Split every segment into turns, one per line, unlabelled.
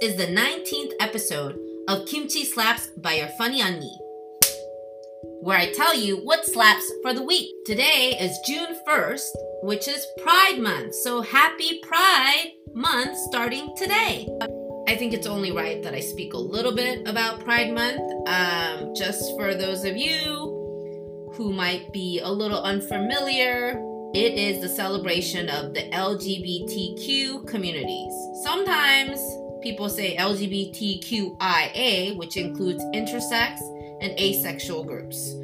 is the 19th episode of Kimchi Slaps by Your Funny Unni, where I tell you what slaps for the week. Today is June 1st, which is Pride Month. So happy Pride Month starting today. I think it's only right that I speak a little bit about Pride Month, um, just for those of you who might be a little unfamiliar. It is the celebration of the LGBTQ communities. Sometimes people say LGBTQIA, which includes intersex and asexual groups.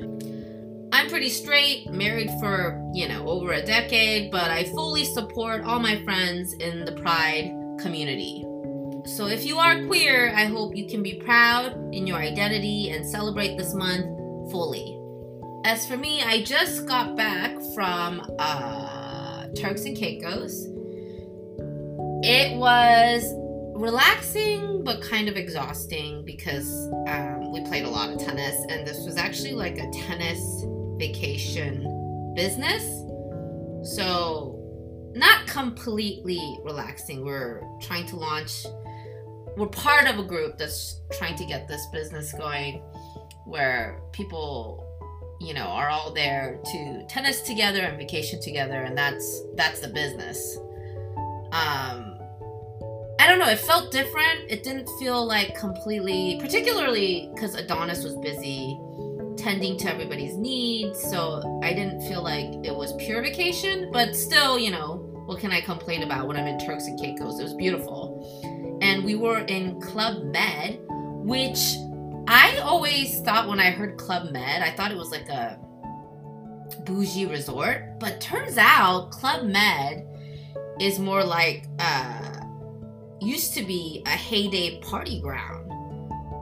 I'm pretty straight, married for, you know, over a decade, but I fully support all my friends in the pride community. So if you are queer, I hope you can be proud in your identity and celebrate this month fully. As for me, I just got back from uh, Turks and Caicos. It was relaxing but kind of exhausting because um, we played a lot of tennis, and this was actually like a tennis vacation business. So, not completely relaxing. We're trying to launch, we're part of a group that's trying to get this business going where people you know are all there to tennis together and vacation together and that's that's the business um i don't know it felt different. It didn't feel like completely particularly because adonis was busy tending to everybody's needs so i didn't feel like it was pure vacation but still you know what can i complain about when i'm in turks and caicos? It was beautiful. And we were in club med which I always thought when I heard Club Med, I thought it was like a bougie resort, but turns out Club Med is more like uh used to be a heyday party ground,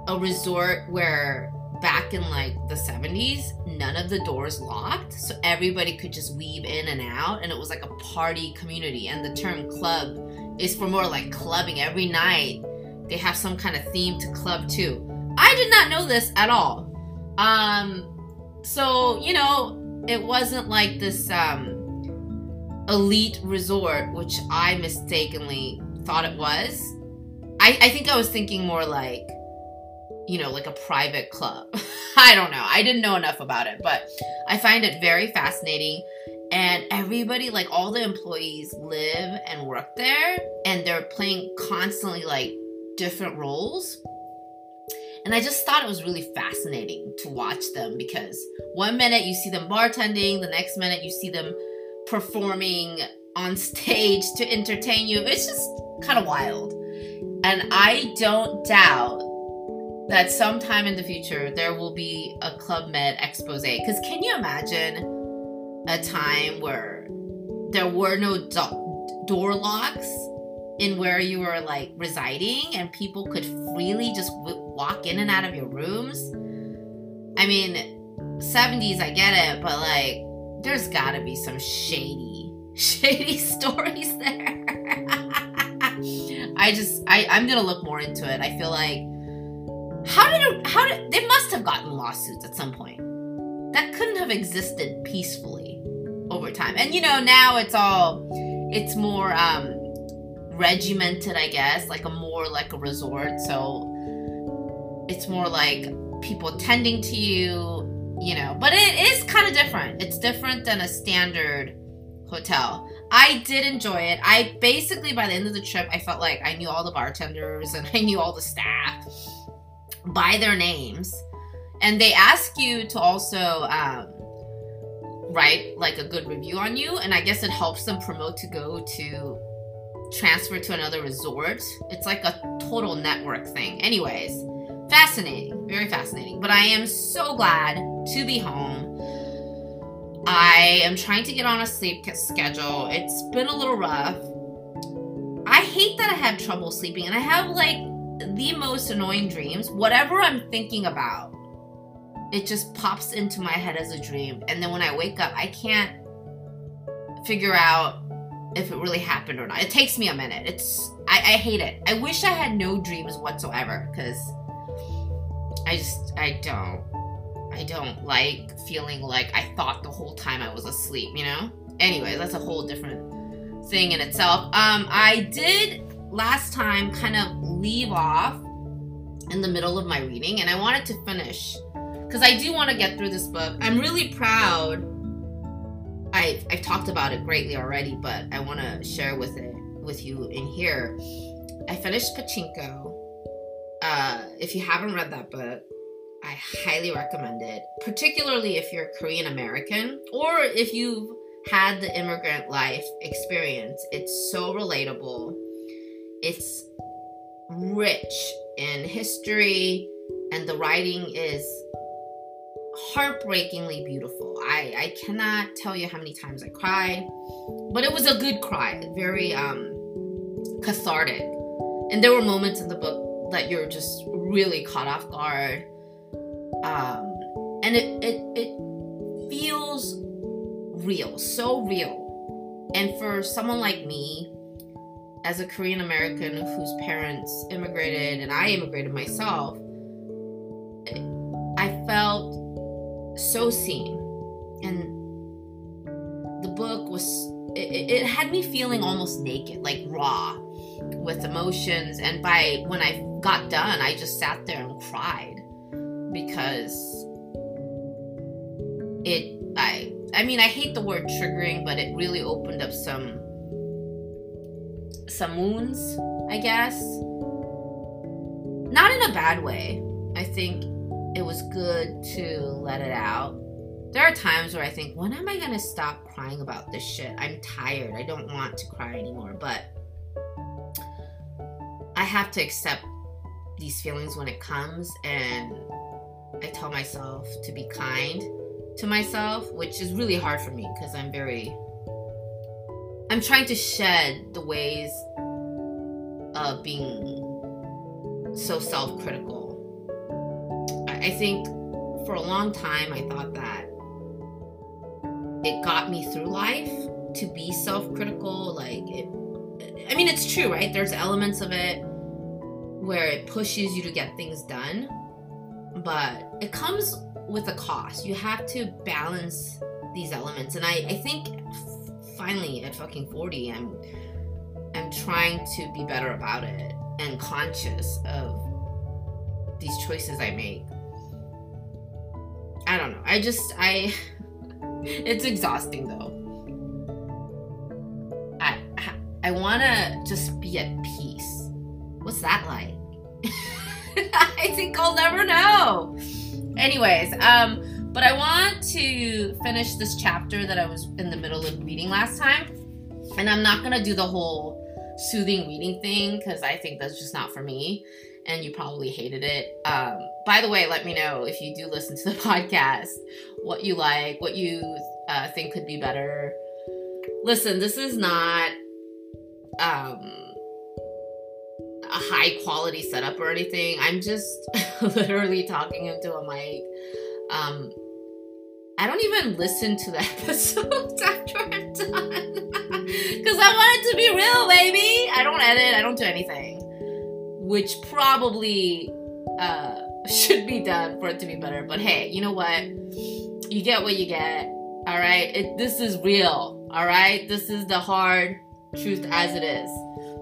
a resort where back in like the 70s, none of the doors locked, so everybody could just weave in and out, and it was like a party community. And the term club is for more like clubbing every night. They have some kind of theme to club too. I did not know this at all. Um, so you know, it wasn't like this um, elite resort, which I mistakenly thought it was. I, I think I was thinking more like, you know, like a private club. I don't know. I didn't know enough about it, but I find it very fascinating. And everybody, like all the employees, live and work there, and they're playing constantly like different roles and I just thought it was really fascinating to watch them because one minute you see them bartending, the next minute you see them performing on stage to entertain you. It's just kind of wild. And I don't doubt that sometime in the future there will be a Club Med expose. Because can you imagine a time where there were no do- door locks in where you were like residing and people could freely just w- walk in and out of your rooms. I mean, 70s, I get it, but like, there's gotta be some shady, shady stories there. I just, I, I'm gonna look more into it. I feel like, how did it, how did, they must have gotten lawsuits at some point. That couldn't have existed peacefully over time. And you know, now it's all, it's more, um, regimented, I guess, like a more like a resort. So it's more like people tending to you, you know. But it is kind of different. It's different than a standard hotel. I did enjoy it. I basically by the end of the trip, I felt like I knew all the bartenders and I knew all the staff by their names. And they ask you to also um, write like a good review on you, and I guess it helps them promote to go to transfer to another resort. It's like a total network thing. Anyways, fascinating, very fascinating. But I am so glad to be home. I am trying to get on a sleep schedule. It's been a little rough. I hate that I have trouble sleeping and I have like the most annoying dreams. Whatever I'm thinking about, it just pops into my head as a dream. And then when I wake up, I can't figure out if it really happened or not. It takes me a minute. It's I, I hate it. I wish I had no dreams whatsoever because I just I don't I don't like feeling like I thought the whole time I was asleep, you know? Anyway, that's a whole different thing in itself. Um I did last time kind of leave off in the middle of my reading and I wanted to finish because I do want to get through this book. I'm really proud. I I've talked about it greatly already, but I want to share with it with you in here. I finished Pachinko. Uh, if you haven't read that book, I highly recommend it, particularly if you're Korean American or if you've had the immigrant life experience. It's so relatable. It's rich in history, and the writing is heartbreakingly beautiful. I, I cannot tell you how many times I cried, but it was a good cry, very um, cathartic. And there were moments in the book that you're just really caught off guard. Um, and it, it, it feels real, so real. And for someone like me, as a Korean American whose parents immigrated and I immigrated myself, I felt so seen. And the book was, it, it had me feeling almost naked, like raw with emotions. And by when I got done, I just sat there and cried because it, I, I mean, I hate the word triggering, but it really opened up some some wounds, I guess. Not in a bad way. I think it was good to let it out. There are times where I think, when am I gonna stop crying about this shit? I'm tired. I don't want to cry anymore. But I have to accept these feelings when it comes and I tell myself to be kind to myself, which is really hard for me because I'm very I'm trying to shed the ways of being so self critical. I think for a long time I thought that it got me through life to be self critical. Like, it, I mean, it's true, right? There's elements of it where it pushes you to get things done, but it comes with a cost. You have to balance these elements. And I, I think finally at fucking 40 i'm i'm trying to be better about it and conscious of these choices i make. I don't know. I just i it's exhausting though. I i want to just be at peace. What's that like i think i'll never know anyways um but I want to finish this chapter that I was in the middle of reading last time. And I'm not to do the whole soothing reading thing because I think that's just not for me. And you probably hated it. Um, by the way, let me know if you do listen to the podcast what you like, what you uh, think could be better. Listen, this is not um, a high quality setup or anything. I'm just literally talking into a mic. Um, I don't even listen to the episodes after I'm done. Because I want it to be real, baby. I don't edit, I don't do anything. Which probably uh, should be done for it to be better. But hey, you know what? You get what you get. All right? It, this is real. All right? This is the hard truth as it is.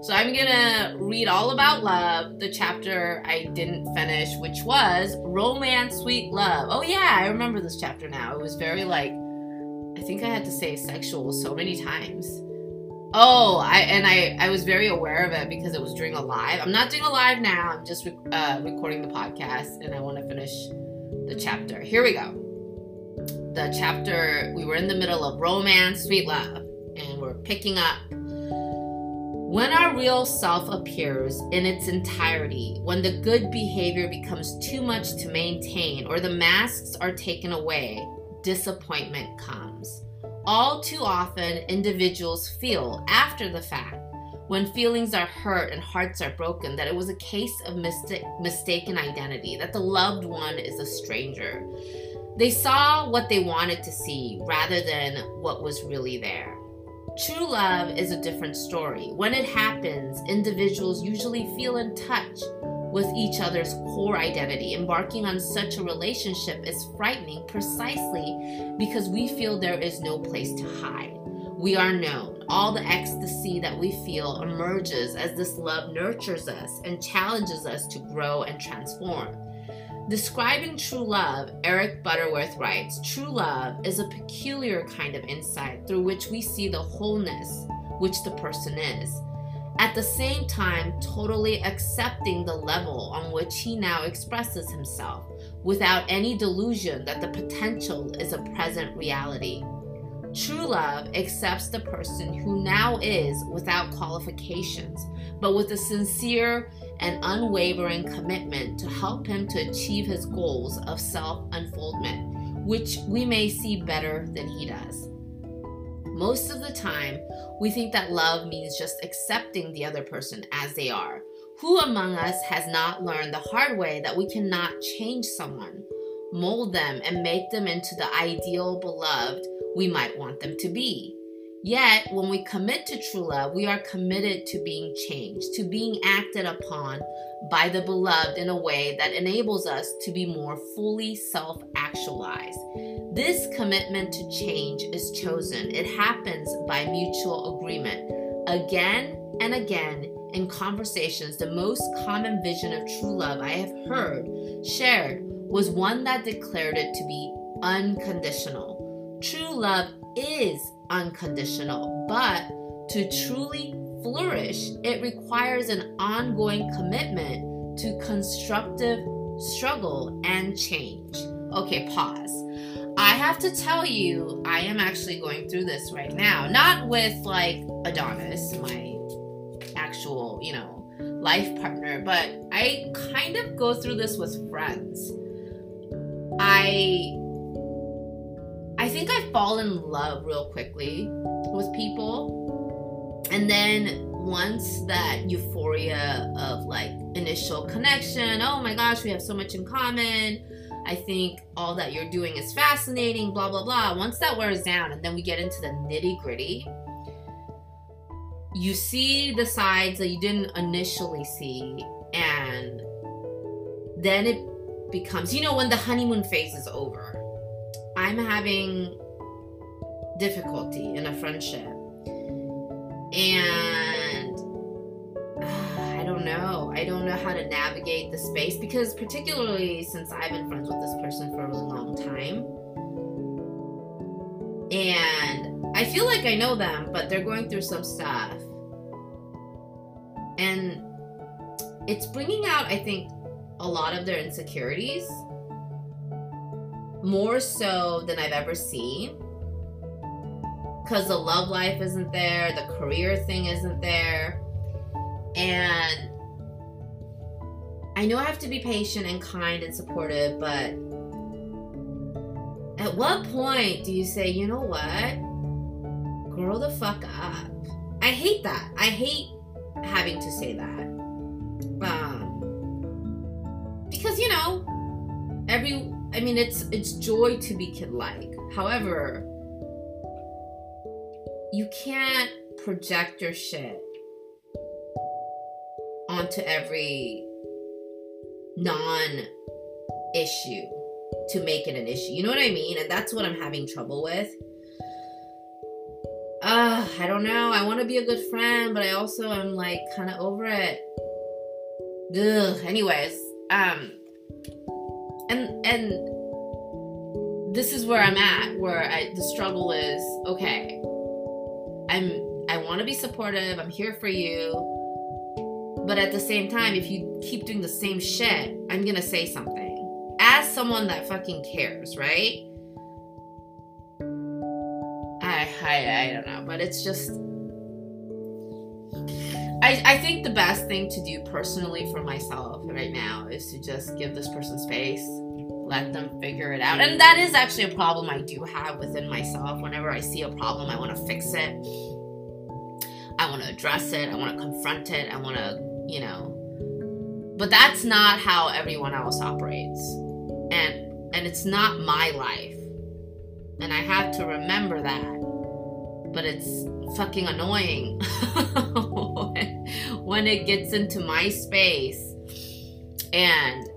So I'm gonna read all about love, the chapter I didn't finish, which was Romance Sweet Love. Oh, yeah, I remember this chapter now. It was very like, I think I had to say sexual so many times. Oh, I and I I was very aware of it because it was during a live. I'm not doing a live now. I'm just uh, recording the podcast, and I want to finish the chapter. Here we go. The chapter we were in the middle of romance, sweet love, and we're picking up when our real self appears in its entirety, when the good behavior becomes too much to maintain or the masks are taken away, disappointment comes. All too often, individuals feel after the fact, when feelings are hurt and hearts are broken, that it was a case of mistaken identity, that the loved one is a stranger. They saw what they wanted to see rather than what was really there. True love is a different story. When it happens, individuals usually feel in touch with each other's core identity. Embarking on such a relationship is frightening precisely because we feel there is no place to hide. we are known. All the ecstasy that we feel emerges as this love nurtures us and challenges us to grow and transform. Describing true love, Eric Butterworth writes True love is a peculiar kind of insight through which we see the wholeness which the person is. At the same time, totally accepting the level on which he now expresses himself without any delusion that the potential is a present reality. True love accepts the person who now is without qualifications, but with a sincere and unwavering commitment to help him to achieve his goals of self unfoldment, which we may see better than he does. Most of the time, we think that love means just accepting the other person as they are. Who among us has not learned the hard way that we cannot change someone, mold them, and make them into the ideal beloved we might want them to be. Yet, when we commit to true love, we are committed to being changed, to being acted upon by the beloved in a way that enables us to be more fully self actualized. This commitment to change is chosen, it happens by mutual agreement. Again and again in conversations, the most common vision of true love I have heard shared was one that declared it to be unconditional. True love is unconditional, but to truly flourish, it requires an ongoing commitment to constructive struggle and change. Okay, pause. I have to tell you, I am actually going through this right now. Not with like Adonis, my actual, you know, life partner, but I kind of go through this with friends. I I think I fall in love real quickly with people. And then once that euphoria of like initial connection, oh my gosh, we have so much in common. I think all that you're doing is fascinating, blah, blah, blah. Once that wears down and then we get into the nitty gritty, you see the sides that you didn't initially see. And then it becomes, you know, when the honeymoon phase is over I'm having difficulty in a friendship. And uh, I don't know. I don't know how to navigate the space because, particularly since I've been friends with this person for a really long time. And I feel like I know them, but they're going through some stuff. And it's bringing out, I think, a lot of their insecurities more so than I've ever seen. Because the love life isn't there, the career thing isn't there. And I know I have to be patient and kind and supportive, but at what point do you say, you know what? Grow the fuck up. I hate that. I hate having to say that. Mean, it's it's joy to be kid-like. However, you can't project your shit onto every non issue to make it an issue. You know what I mean? And that's what I'm having trouble with. Uh, I don't know. I want to be a good friend, but I also am like kind of over it. Ugh. Anyways, um, and and this is where I'm at, where I, the struggle is okay. I'm I want to be supportive. I'm here for you. But at the same time, if you keep doing the same shit, I'm gonna say something. As someone that fucking cares, right? I I, I don't know, but it's just I, I think the best thing to do personally for myself right now is to just give this person space, let them figure it out. And that is actually a problem I do have within myself. Whenever I see a problem, I want to fix it. I want to address it. I want to confront it. I want to, you know. But that's not how everyone else operates. And and it's not my life. And I have to remember that. But it's fucking annoying when it gets into my space and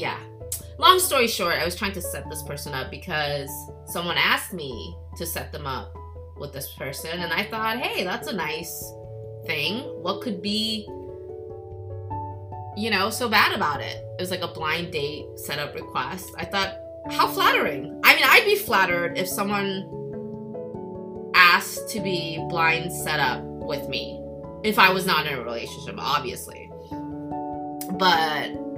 yeah long story short, I was trying to set this person up because someone asked me to set them up with this person, and I thought, hey, that's a nice thing. What could be, you know, so bad about it? It was like a blind date setup request. I thought, how flattering. I mean, I'd be flattered if someone asked to be blind set up with me if I was not in a relationship, obviously. But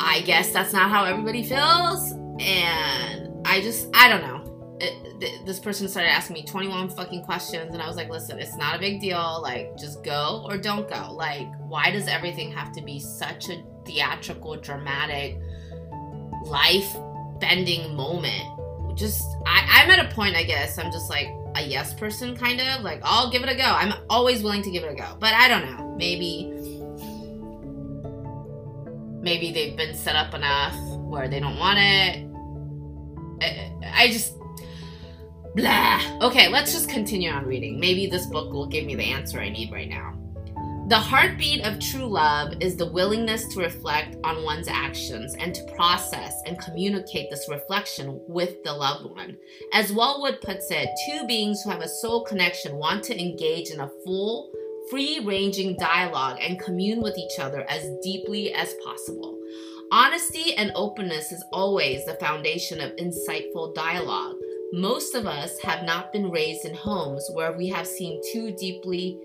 I guess that's not how everybody feels. And I just, I don't know. It, th- this person started asking me 21 fucking questions, and I was like, listen, it's not a big deal. Like, just go or don't go. Like, why does everything have to be such a theatrical, dramatic, life bending moment? Just, I, I'm at a point, I guess, I'm just like a yes person, kind of. Like, I'll give it a go. I'm always willing to give it a go. But I don't know. Maybe maybe they've been set up enough where they don't want it. I just blah. Okay, let's just continue on reading. Maybe this book will give me the answer I need right now. The heartbeat of true love is the willingness to reflect on one's actions and to process and communicate this reflection with the loved one. As Welwood puts it, two beings who have a soul connection want to engage in a full, free ranging dialogue and commune with each other as deeply as possible. Honesty and openness is always the foundation of insightful dialogue. Most of us have not been raised in homes where we have seen two deeply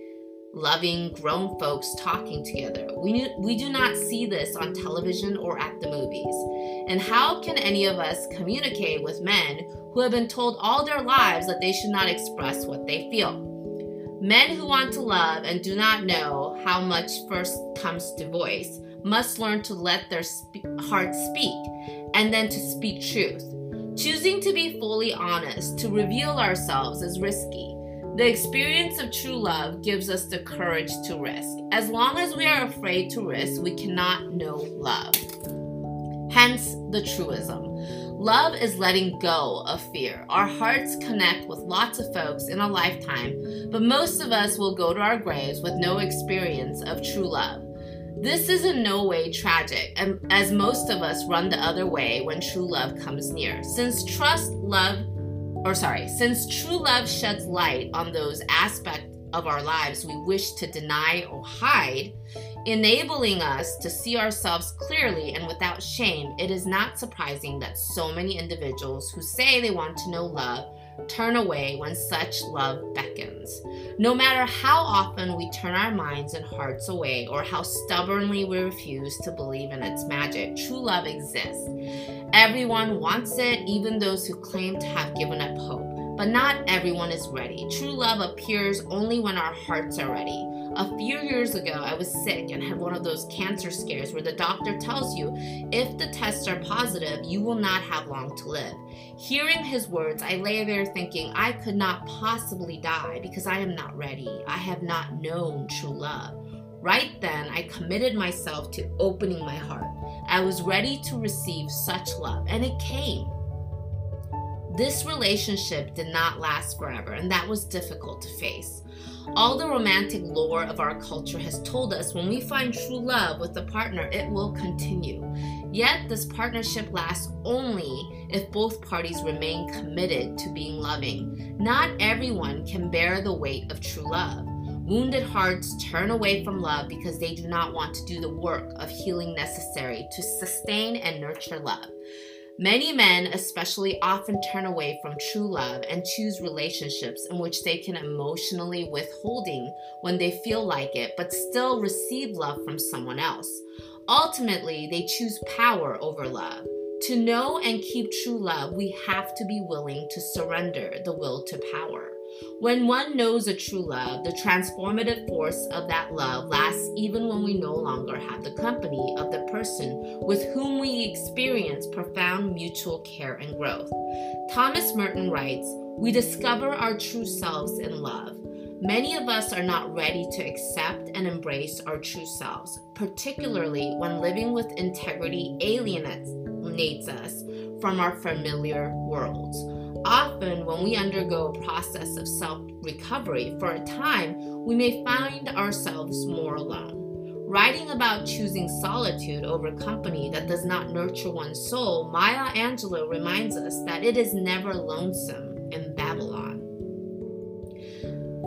loving grown folks talking together. We, we do not see this on television or at the movies. And how can any of us communicate with men who have been told all their lives that they should not express what they feel? Men who want to love and do not know how much first comes to voice must learn to let their sp- heart speak and then to speak truth. Choosing to be fully honest, to reveal ourselves is risky. The experience of true love gives us the courage to risk. As long as we are afraid to risk, we cannot know love. Hence the truism. Love is letting go of fear. Our hearts connect with lots of folks in a lifetime, but most of us will go to our graves with no experience of true love. This is in no way tragic, as most of us run the other way when true love comes near. Since trust, love, or sorry, since true love sheds light on those aspects of our lives we wish to deny or hide, enabling us to see ourselves clearly and without shame, it is not surprising that so many individuals who say they want to know love turn away when such love beckons. No matter how often we turn our minds and hearts away or how stubbornly we refuse to believe in its magic, true love exists. Everyone wants it, even those who claim to have given up hope. But not everyone is ready. True love appears only when our hearts are ready. A few years ago, I was sick and had one of those cancer scares where the doctor tells you if the tests are positive, you will not have long to live. Hearing his words, I lay there thinking I could not possibly die because I am not ready. I have not known true love. Right then, I committed myself to opening my heart. I was ready to receive such love, and it came. This relationship did not last forever, and that was difficult to face. All the romantic lore of our culture has told us when we find true love with a partner, it will continue. Yet, this partnership lasts only if both parties remain committed to being loving. Not everyone can bear the weight of true love. Wounded hearts turn away from love because they do not want to do the work of healing necessary to sustain and nurture love. Many men, especially, often turn away from true love and choose relationships in which they can emotionally withholding when they feel like it, but still receive love from someone else. Ultimately, they choose power over love. To know and keep true love, we have to be willing to surrender the will to power. When one knows a true love, the transformative force of that love lasts even when we no longer have the company of the person with whom we experience profound mutual care and growth. Thomas Merton writes, We discover our true selves in love. Many of us are not ready to accept and embrace our true selves, particularly when living with integrity alienates us from our familiar worlds. Often, when we undergo a process of self recovery for a time, we may find ourselves more alone. Writing about choosing solitude over company that does not nurture one's soul, Maya Angelou reminds us that it is never lonesome in Babylon.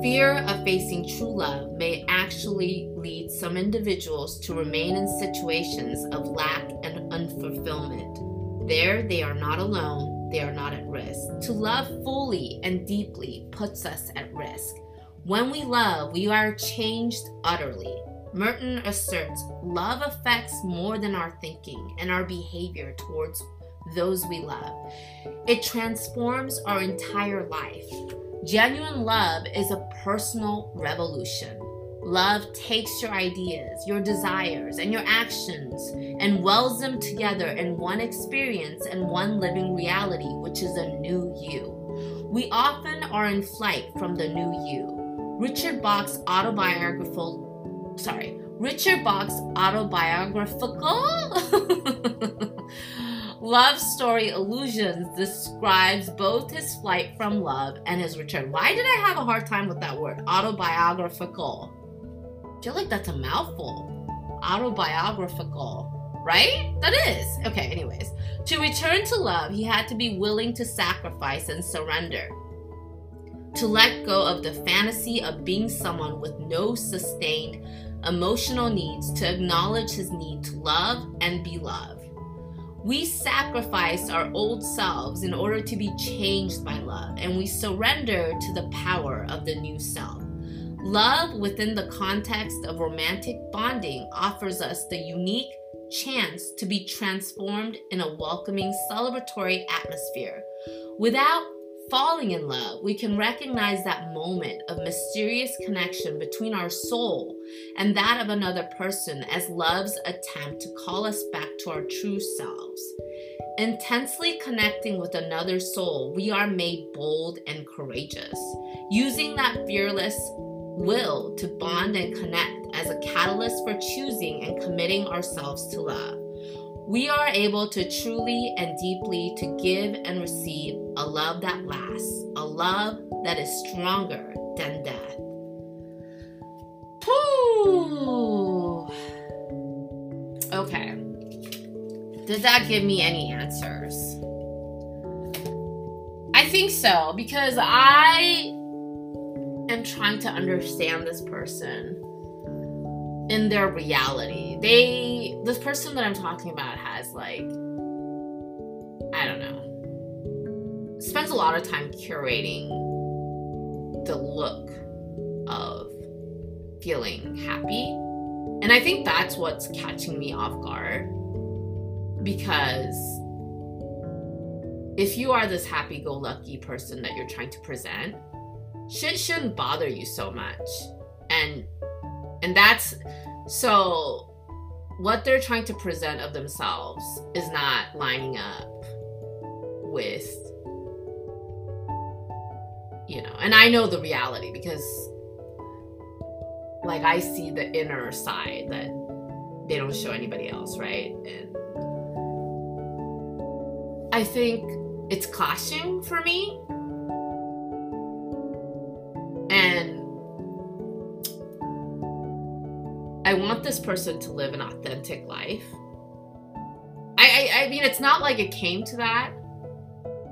Fear of facing true love may actually lead some individuals to remain in situations of lack and unfulfillment. There, they are not alone, they are not at risk. To love fully and deeply puts us at risk. When we love, we are changed utterly. Merton asserts love affects more than our thinking and our behavior towards those we love. It transforms our entire life. Genuine love is a personal revolution. Love takes your ideas, your desires, and your actions and welds them together in one experience and one living reality, which is a new you. We often are in flight from the new you. Richard Bach's autobiographical, sorry, Richard Bach's autobiographical love story Illusions describes both his flight from love and his return. Why did I have a hard time with that word? Autobiographical. Feel like that's a mouthful. Autobiographical, right? That is. Okay, anyways. To return to love, he had to be willing to sacrifice and surrender. To let go of the fantasy of being someone with no sustained emotional needs, to acknowledge his need to love and be loved. We sacrifice our old selves in order to be changed by love, and we surrender to the power of the new self. Love within the context of romantic bonding offers us the unique chance to be transformed in a welcoming, celebratory atmosphere. Without falling in love, we can recognize that moment of mysterious connection between our soul and that of another person as love's attempt to call us back to our true selves. Intensely connecting with another soul, we are made bold and courageous, using that fearless will to bond and connect as a catalyst for choosing and committing ourselves to love we are able to truly and deeply to give and receive a love that lasts, a love that is stronger than death. Whew. Okay. Did that give me any answers? I think so because I am trying to understand this person in their reality. They this person that I'm talking about has like I don't know. Spends a lot of time curating the look of feeling happy. And I think that's what's catching me off guard because if you are this happy go lucky person that you're trying to present, shit shouldn't bother you so much. And and that's so what they're trying to present of themselves is not lining up with you know and i know the reality because like i see the inner side that they don't show anybody else right and i think it's clashing for me I want this person to live an authentic life. I, I, I mean, it's not like it came to that,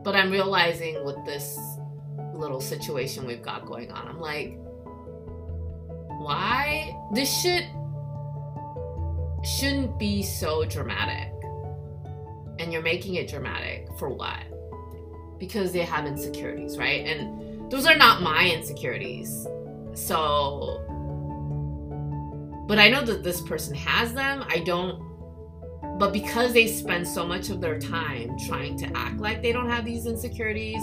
but I'm realizing with this little situation we've got going on, I'm like, why? This shit shouldn't be so dramatic. And you're making it dramatic for what? Because they have insecurities, right? And those are not my insecurities. So but I know that this person has them. I don't. But because they spend so much of their time trying to act like they don't have these insecurities,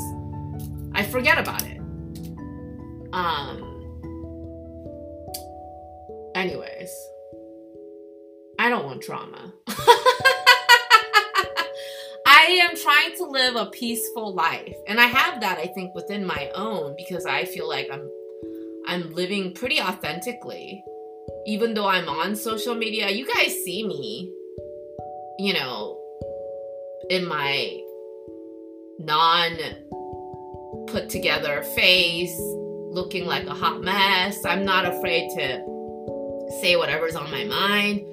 I forget about it. Um. Anyways, I don't want drama. I am trying to live a peaceful life. And I have that I think within my own because I feel like I'm I'm living pretty authentically even though I'm on social media, you guys see me, you know, in my non put together face, looking like a hot mess. I'm not afraid to say whatever's on my mind.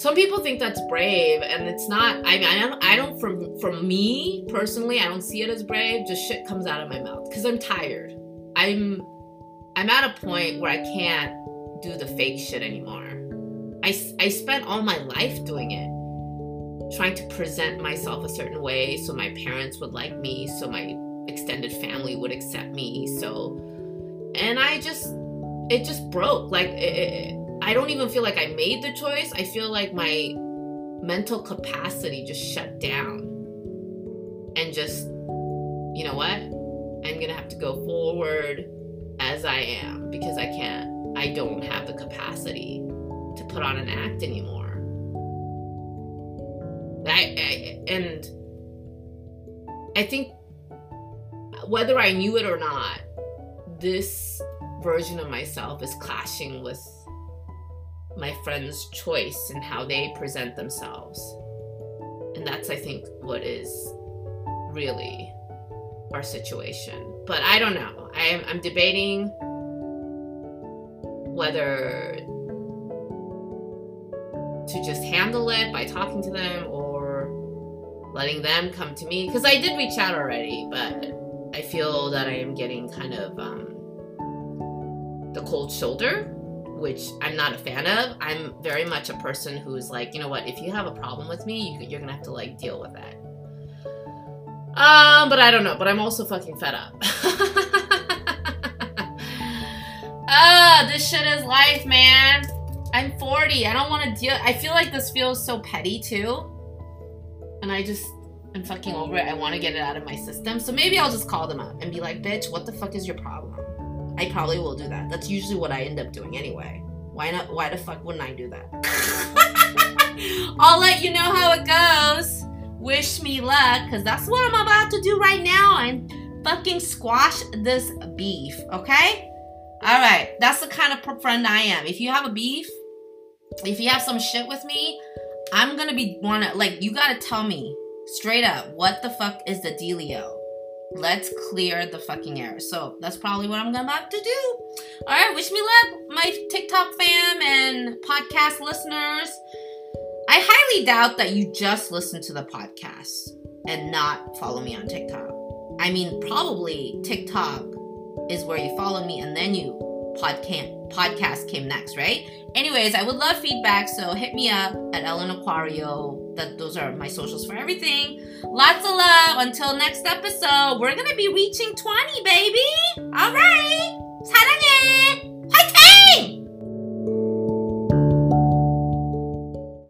Some people think that's brave, and it's not. I mean, I don't. I don't. From from me personally, I don't see it as brave. Just shit comes out of my mouth because I'm tired. I'm I'm at a point where I can't do the fake shit anymore. I I spent all my life doing it trying to present myself a certain way so my parents would like me, so my extended family would accept me. So, and I just, it just broke. Like, it, I don't even feel like I made the choice. I feel like my mental capacity just shut down and just, you know what? I'm going to have to go forward as I am because I can't, I don't have the capacity to put on an act anymore. I, I and I think whether I knew it or not, this version of myself is clashing with my friends' choice and how they present themselves. And that's, I think, what is really our situation. But I don't know. I am, I'm debating whether to just handle it by talking to them or letting them come to me because I did reach out already, but I feel that I am getting kind of um, the cold shoulder, which I'm not a fan of. I'm very much a person who's like, you know what, if you have a problem with me, you, you're gonna have to like deal with it. Um, but I don't know. But I'm also fucking fed up. Ah, this shit is life, man. I'm 40. I don't want to deal. I feel like this feels so petty too and I just I'm fucking over it. I want to get it out of my system. So maybe I'll just call them up and be like, bitch, what the fuck is your problem? I probably will do that. That's usually what I end up doing anyway. Why not? Why the fuck wouldn't I do that? I'll let you know how it goes. Wish me luck, because that's what I'm about to do right now. I'm fucking squash this beef, okay? All right, that's the kind of friend I am. If you have a beef, if you have some shit with me, I'm gonna be wanna like you gotta tell me straight up what the fuck is the dealio. Let's clear the fucking air. So that's probably what I'm about to do. All right, wish me luck, my TikTok fam and podcast listeners. I highly doubt that you just listen to the podcast and not follow me on TikTok. I mean, probably TikTok is where you follow me and then you podcast podcast came next, right? Anyways, I would love feedback, so hit me up at Ellen Aquario. That those are my socials for everything. Lots of love. Until next episode, we're gonna be reaching 20, baby. All right. 사랑해.